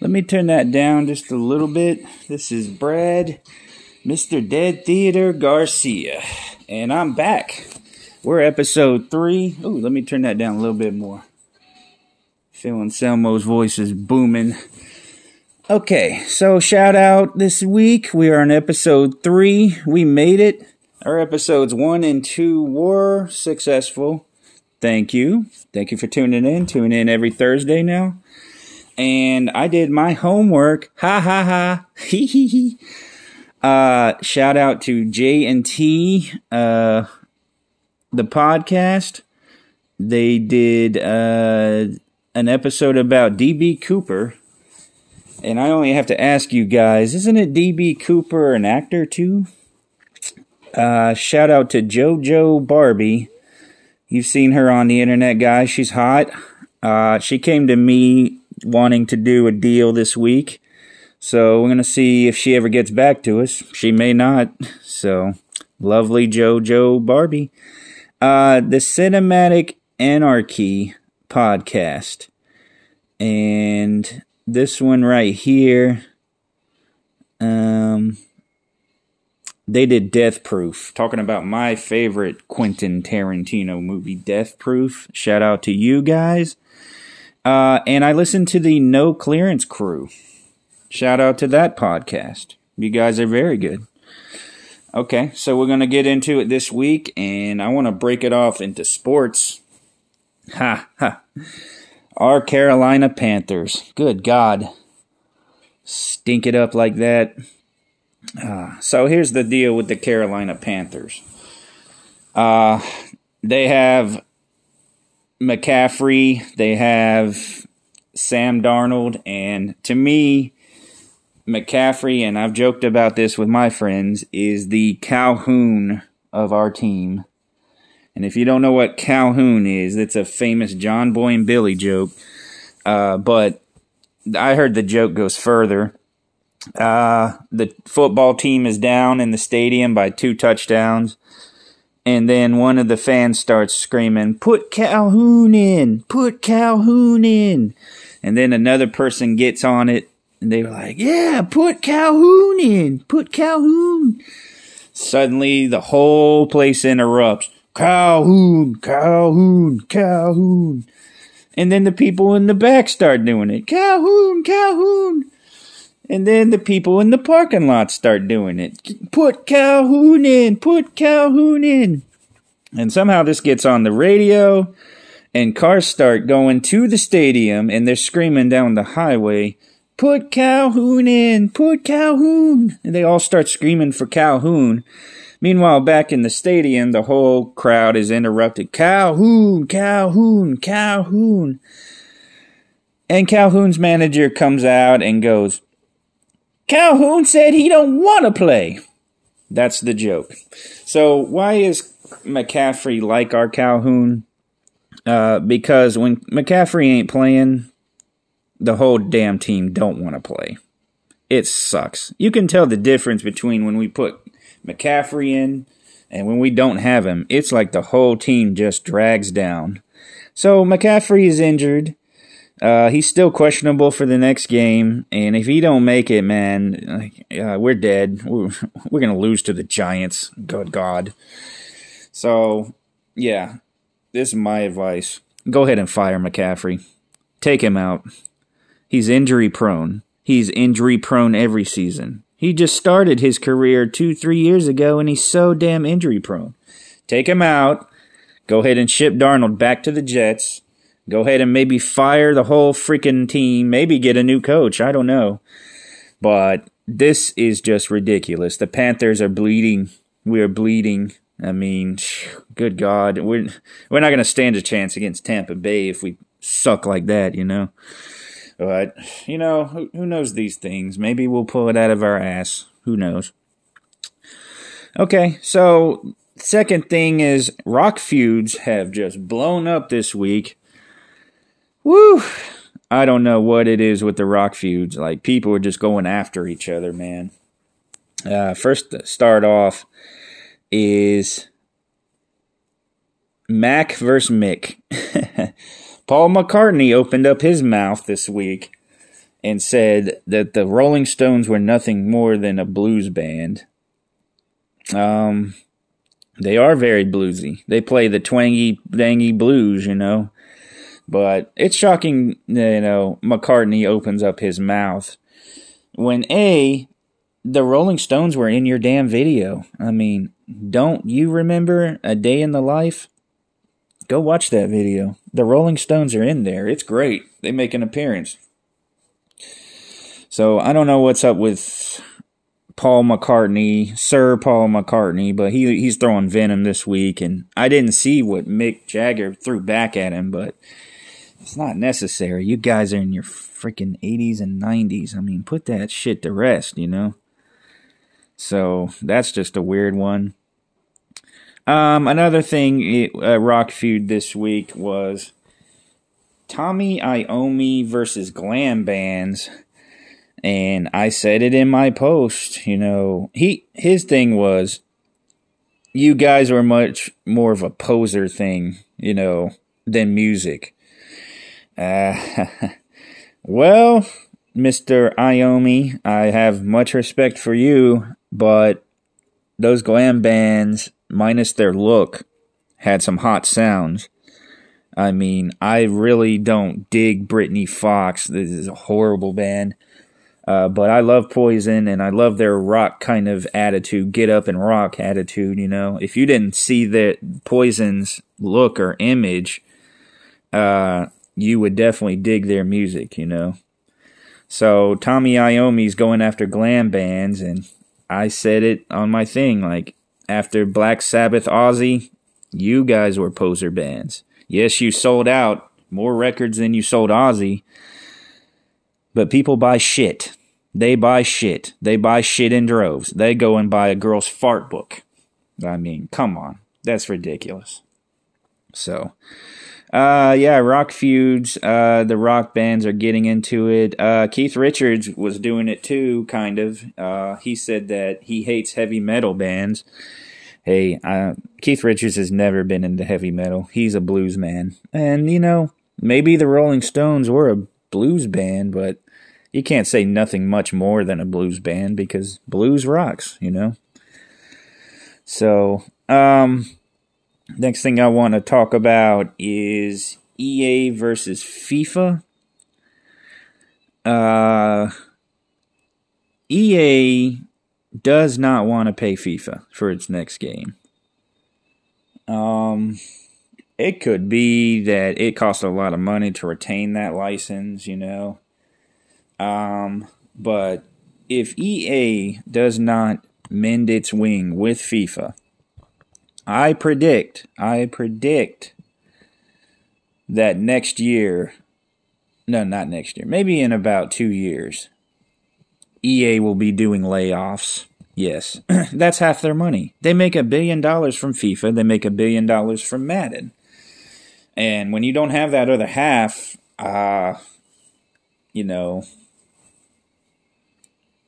Let me turn that down just a little bit. This is Brad, Mr. Dead Theater Garcia, and I'm back. We're episode three. Ooh, let me turn that down a little bit more. Feeling Selmo's voice is booming. Okay, so shout out this week. We are on episode three. We made it. Our episodes one and two were successful. Thank you. Thank you for tuning in. Tune in every Thursday now and I did my homework. Ha ha ha. Hee hee hee. Uh, shout out to J and T, uh, the podcast. They did uh, an episode about DB Cooper. And I only have to ask you guys, isn't it DB Cooper an actor too? Uh, shout out to JoJo Barbie. You've seen her on the internet, guys. She's hot. Uh, she came to me wanting to do a deal this week. So we're going to see if she ever gets back to us. She may not. So, lovely JoJo Barbie. Uh, the Cinematic Anarchy podcast. And this one right here, um, they did Death Proof, talking about my favorite Quentin Tarantino movie, Death Proof. Shout out to you guys. Uh, and I listened to the No Clearance Crew. Shout out to that podcast. You guys are very good. Okay, so we're going to get into it this week, and I want to break it off into sports. Ha, ha. Our Carolina Panthers. Good God. Stink it up like that. Uh, so here's the deal with the Carolina Panthers. Uh, they have McCaffrey, they have Sam Darnold, and to me, McCaffrey, and I've joked about this with my friends, is the Calhoun of our team. And if you don't know what Calhoun is, it's a famous John Boy and Billy joke. Uh, but I heard the joke goes further. Uh, the football team is down in the stadium by two touchdowns. And then one of the fans starts screaming, Put Calhoun in! Put Calhoun in! And then another person gets on it and they were like, Yeah, put Calhoun in! Put Calhoun! Suddenly the whole place interrupts. Calhoun! Calhoun! Calhoun! And then the people in the back start doing it. Calhoun! Calhoun! And then the people in the parking lot start doing it. Put Calhoun in! Put Calhoun in! And somehow this gets on the radio, and cars start going to the stadium, and they're screaming down the highway, Put Calhoun in! Put Calhoun! And they all start screaming for Calhoun. Meanwhile, back in the stadium, the whole crowd is interrupted. Calhoun! Calhoun! Calhoun! And Calhoun's manager comes out and goes, Calhoun said he don't want to play. That's the joke. So why is McCaffrey like our Calhoun? Uh, because when McCaffrey ain't playing, the whole damn team don't want to play. It sucks. You can tell the difference between when we put McCaffrey in and when we don't have him. It's like the whole team just drags down. So McCaffrey is injured. Uh, he's still questionable for the next game, and if he don't make it, man, uh, we're dead. We're, we're gonna lose to the Giants. Good God. So, yeah, this is my advice. Go ahead and fire McCaffrey. Take him out. He's injury prone. He's injury prone every season. He just started his career two, three years ago, and he's so damn injury prone. Take him out. Go ahead and ship Darnold back to the Jets Go ahead and maybe fire the whole freaking team, maybe get a new coach. I don't know. But this is just ridiculous. The Panthers are bleeding. We are bleeding. I mean, good God. We're, we're not going to stand a chance against Tampa Bay if we suck like that, you know? But, you know, who, who knows these things? Maybe we'll pull it out of our ass. Who knows? Okay, so second thing is rock feuds have just blown up this week. Woo! I don't know what it is with the rock feuds. Like people are just going after each other, man. Uh, first, start off is Mac versus Mick. Paul McCartney opened up his mouth this week and said that the Rolling Stones were nothing more than a blues band. Um, they are very bluesy. They play the twangy, dangy blues, you know. But it's shocking, you know, McCartney opens up his mouth when A, the Rolling Stones were in your damn video. I mean, don't you remember A Day in the Life? Go watch that video. The Rolling Stones are in there. It's great. They make an appearance. So I don't know what's up with Paul McCartney, Sir Paul McCartney, but he he's throwing venom this week, and I didn't see what Mick Jagger threw back at him, but it's not necessary. You guys are in your freaking 80s and 90s. I mean, put that shit to rest, you know? So that's just a weird one. Um, another thing, uh, rock feud this week was Tommy Iommi versus glam bands and I said it in my post, you know, he his thing was you guys were much more of a poser thing, you know, than music. Uh, well, Mr. Iommi, I have much respect for you, but those glam bands, minus their look, had some hot sounds. I mean, I really don't dig Britney Fox. This is a horrible band. Uh, but I love Poison and I love their rock kind of attitude, get up and rock attitude. You know, if you didn't see that Poison's look or image, uh, you would definitely dig their music. You know, so Tommy Iommi's going after glam bands, and I said it on my thing like after Black Sabbath, Ozzy, you guys were poser bands. Yes, you sold out more records than you sold Ozzy, but people buy shit. They buy shit. They buy shit in droves. They go and buy a girl's fart book. I mean, come on. That's ridiculous. So, uh, yeah, rock feuds. Uh, the rock bands are getting into it. Uh, Keith Richards was doing it too, kind of. Uh, he said that he hates heavy metal bands. Hey, uh, Keith Richards has never been into heavy metal. He's a blues man. And, you know, maybe the Rolling Stones were a blues band, but you can't say nothing much more than a blues band because blues rocks, you know. So, um, next thing I want to talk about is EA versus FIFA. Uh, EA does not want to pay FIFA for its next game. Um, it could be that it costs a lot of money to retain that license, you know. Um, but if EA does not mend its wing with FIFA, I predict, I predict that next year, no, not next year, maybe in about two years, EA will be doing layoffs. Yes, that's half their money. They make a billion dollars from FIFA, they make a billion dollars from Madden. And when you don't have that other half, uh, you know,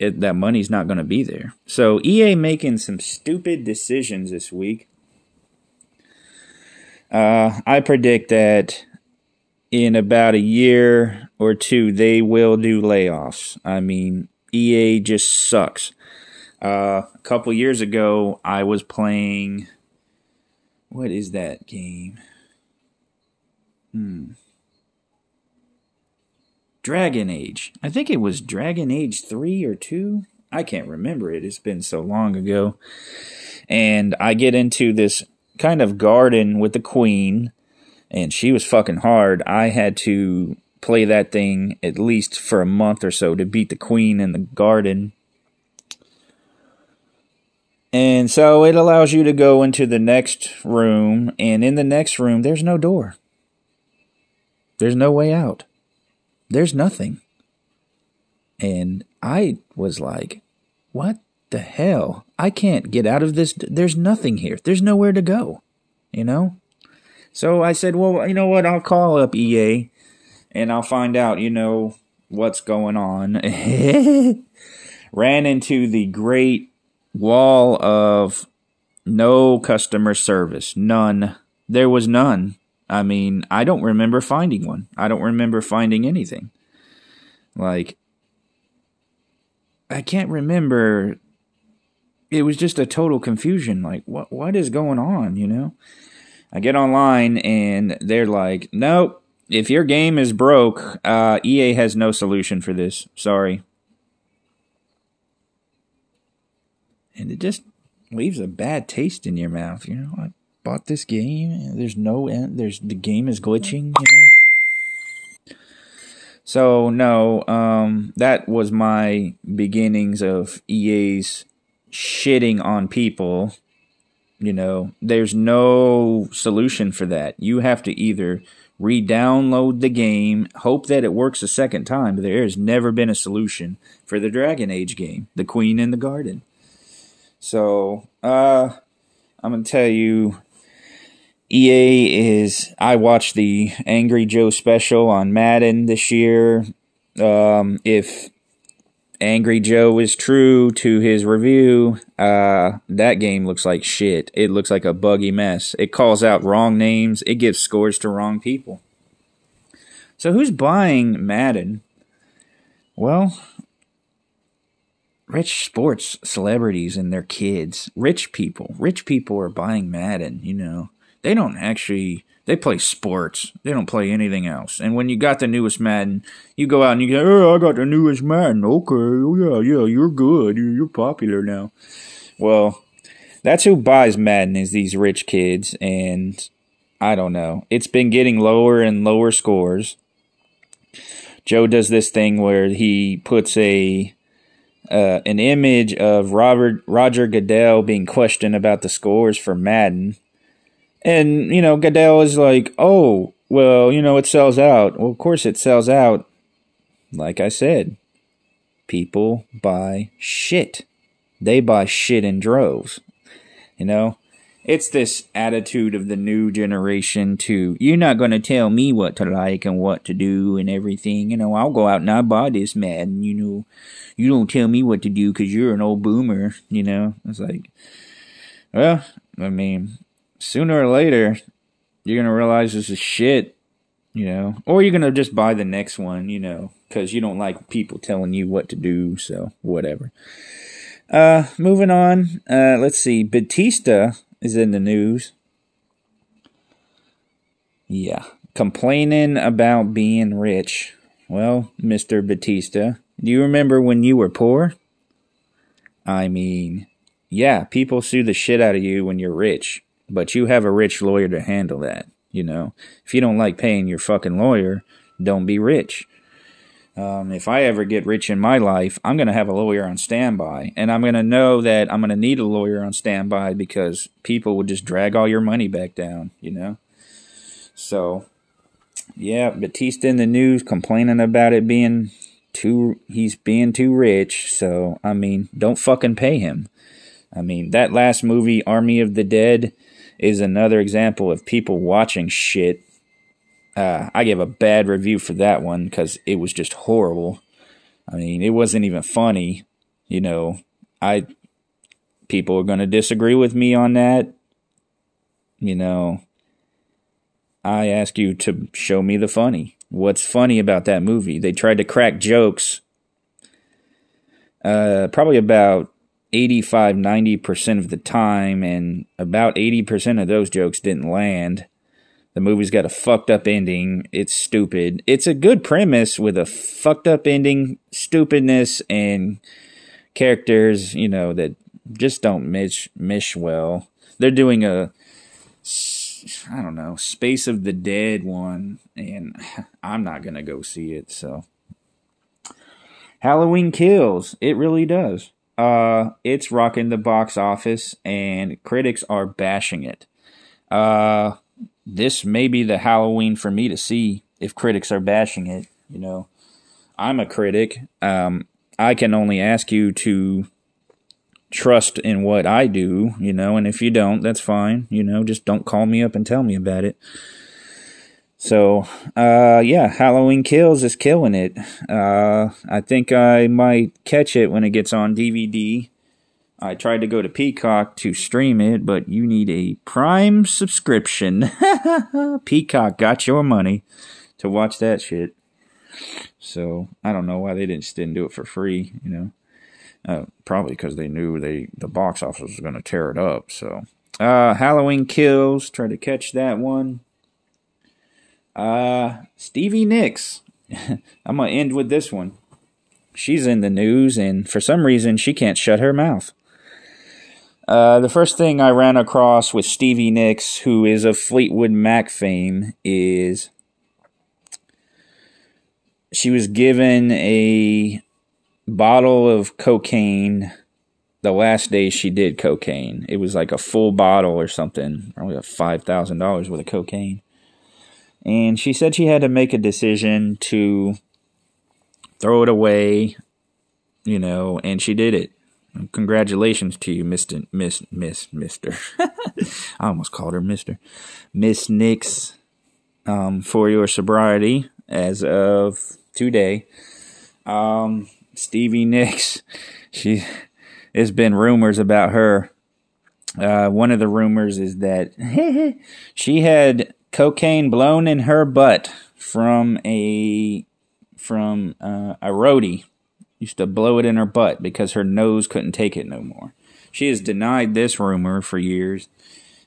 it, that money's not going to be there. So EA making some stupid decisions this week. Uh, I predict that in about a year or two they will do layoffs. I mean, EA just sucks. Uh, a couple years ago, I was playing. What is that game? Hmm. Dragon Age. I think it was Dragon Age 3 or 2. I can't remember it. It's been so long ago. And I get into this kind of garden with the queen, and she was fucking hard. I had to play that thing at least for a month or so to beat the queen in the garden. And so it allows you to go into the next room, and in the next room, there's no door. There's no way out. there's nothing. And I was like, what the hell? I can't get out of this. There's nothing here. There's nowhere to go, you know? So I said, well, you know what? I'll call up EA and I'll find out, you know, what's going on. Ran into the great wall of no customer service. None. There was none. I mean, I don't remember finding one. I don't remember finding anything. Like, I can't remember. It was just a total confusion. Like, what what is going on? You know, I get online and they're like, nope. If your game is broke, uh, EA has no solution for this. Sorry. And it just leaves a bad taste in your mouth. You know, I bought this game. There's no end. There's the game is glitching. You know. So no, um, that was my beginnings of EA's shitting on people. You know, there's no solution for that. You have to either re-download the game, hope that it works a second time. There has never been a solution for the Dragon Age game, The Queen in the Garden. So, uh, I'm gonna tell you, EA is. I watched the Angry Joe special on Madden this year. Um, if Angry Joe is true to his review, uh, that game looks like shit. It looks like a buggy mess. It calls out wrong names. It gives scores to wrong people. So who's buying Madden? Well, rich sports celebrities and their kids, rich people. Rich people are buying Madden, you know. They don't actually they play sports. They don't play anything else. And when you got the newest Madden, you go out and you go, "Oh, I got the newest Madden." Okay, oh yeah, yeah, you're good. You're, popular now. Well, that's who buys Madden is these rich kids and I don't know. It's been getting lower and lower scores. Joe does this thing where he puts a uh, an image of Robert Roger Goodell being questioned about the scores for Madden, and you know Goodell is like, "Oh, well, you know it sells out." Well, of course it sells out. Like I said, people buy shit. They buy shit in droves. You know, it's this attitude of the new generation to you're not going to tell me what to like and what to do and everything. You know, I'll go out and I buy this Madden. You know, you don't tell me what to do because you're an old boomer. You know, it's like, well, I mean, sooner or later, you're gonna realize this is shit. You know, or you're gonna just buy the next one. You know, because you don't like people telling you what to do. So whatever. Uh, moving on. Uh, let's see. Batista is in the news. Yeah. Complaining about being rich. Well, Mr. Batista, do you remember when you were poor? I mean, yeah, people sue the shit out of you when you're rich, but you have a rich lawyer to handle that, you know? If you don't like paying your fucking lawyer, don't be rich. Um, if I ever get rich in my life, I'm going to have a lawyer on standby. And I'm going to know that I'm going to need a lawyer on standby because people would just drag all your money back down, you know? So, yeah, Batista in the news complaining about it being too, he's being too rich. So, I mean, don't fucking pay him. I mean, that last movie, Army of the Dead, is another example of people watching shit uh, I gave a bad review for that one because it was just horrible. I mean, it wasn't even funny. You know, I people are going to disagree with me on that. You know, I ask you to show me the funny. What's funny about that movie? They tried to crack jokes. Uh, probably about 85 90% of the time and about 80% of those jokes didn't land the movie's got a fucked up ending. It's stupid. It's a good premise with a fucked up ending, stupidness, and characters, you know, that just don't mesh, mesh well. They're doing a, I don't know, Space of the Dead one, and I'm not going to go see it, so. Halloween Kills. It really does. Uh, it's rocking the box office, and critics are bashing it. Uh, this may be the Halloween for me to see if critics are bashing it. You know, I'm a critic. Um, I can only ask you to trust in what I do, you know, and if you don't, that's fine. You know, just don't call me up and tell me about it. So, uh, yeah, Halloween Kills is killing it. Uh, I think I might catch it when it gets on DVD. I tried to go to Peacock to stream it, but you need a Prime subscription. Peacock got your money to watch that shit. So I don't know why they didn't didn't do it for free. You know, uh, probably because they knew they the box office was going to tear it up. So uh, Halloween Kills. Try to catch that one. Uh, Stevie Nicks. I'm gonna end with this one. She's in the news, and for some reason, she can't shut her mouth. Uh, the first thing I ran across with Stevie Nicks, who is of Fleetwood Mac fame, is she was given a bottle of cocaine the last day she did cocaine. It was like a full bottle or something, probably five thousand dollars worth of cocaine. And she said she had to make a decision to throw it away, you know, and she did it. Congratulations to you, Mister Miss Miss Mister. I almost called her Mister Miss Nicks, um, for your sobriety as of today. Um, Stevie Nicks, she there's been rumors about her. Uh, one of the rumors is that she had cocaine blown in her butt from a from uh, a roadie. Used to blow it in her butt because her nose couldn't take it no more. She has denied this rumor for years.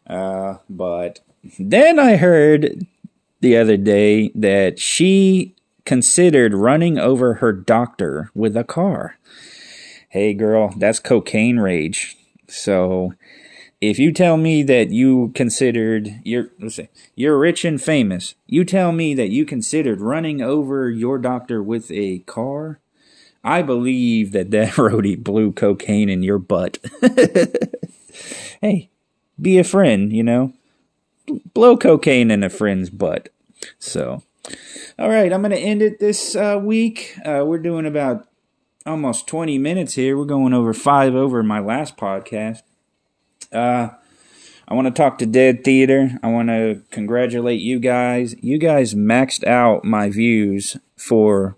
Uh, but then I heard the other day that she considered running over her doctor with a car. Hey, girl, that's cocaine rage. So, if you tell me that you considered you're let's say you're rich and famous, you tell me that you considered running over your doctor with a car, I believe that that roadie blew cocaine in your butt. hey, be a friend, you know. Blow cocaine in a friend's butt. So, all right, I'm going to end it this uh, week. Uh, we're doing about almost 20 minutes here. We're going over five over my last podcast. Uh, I want to talk to Dead Theater. I want to congratulate you guys. You guys maxed out my views for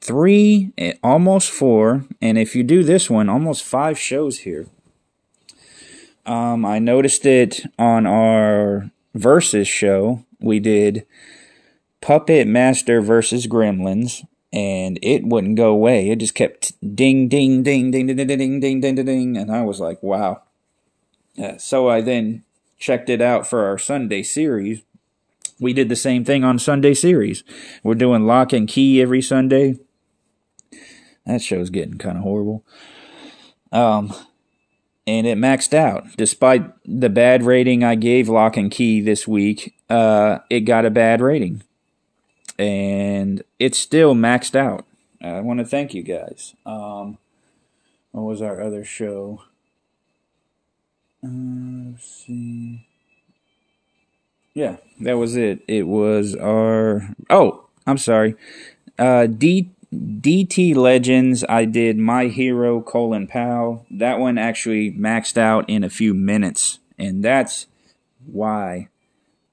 three, eh, almost four, and if you do this one, almost five shows here. Um, I noticed it on our Versus show. We did Puppet Master versus Gremlins, and it wouldn't go away. It just kept ding, ding, ding, ding, ding, ding, ding, ding, ding, ding, and I was like, wow. Uh, so I then checked it out for our Sunday series. We did the same thing on Sunday series. We're doing Locke and Key every Sunday. That show's getting kind of horrible. Um, and it maxed out. Despite the bad rating I gave Locke and Key this week, uh, it got a bad rating and it's still maxed out. I want to thank you guys. Um, what was our other show? Uh, see. Yeah, that was it. It was our. Oh, I'm sorry. Uh, D DT Legends. I did My Hero Colin Powell. That one actually maxed out in a few minutes, and that's why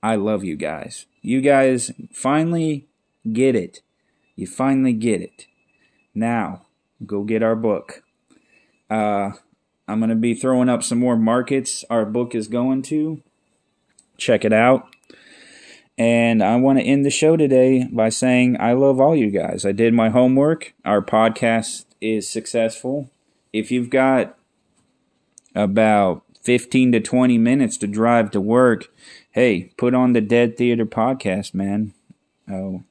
I love you guys. You guys finally Get it. You finally get it. Now, go get our book. Uh, I'm going to be throwing up some more markets our book is going to. Check it out. And I want to end the show today by saying I love all you guys. I did my homework. Our podcast is successful. If you've got about 15 to 20 minutes to drive to work, hey, put on the Dead Theater podcast, man. Oh,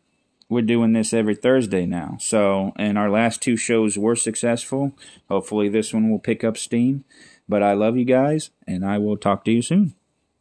we're doing this every Thursday now. So, and our last two shows were successful. Hopefully, this one will pick up steam. But I love you guys, and I will talk to you soon.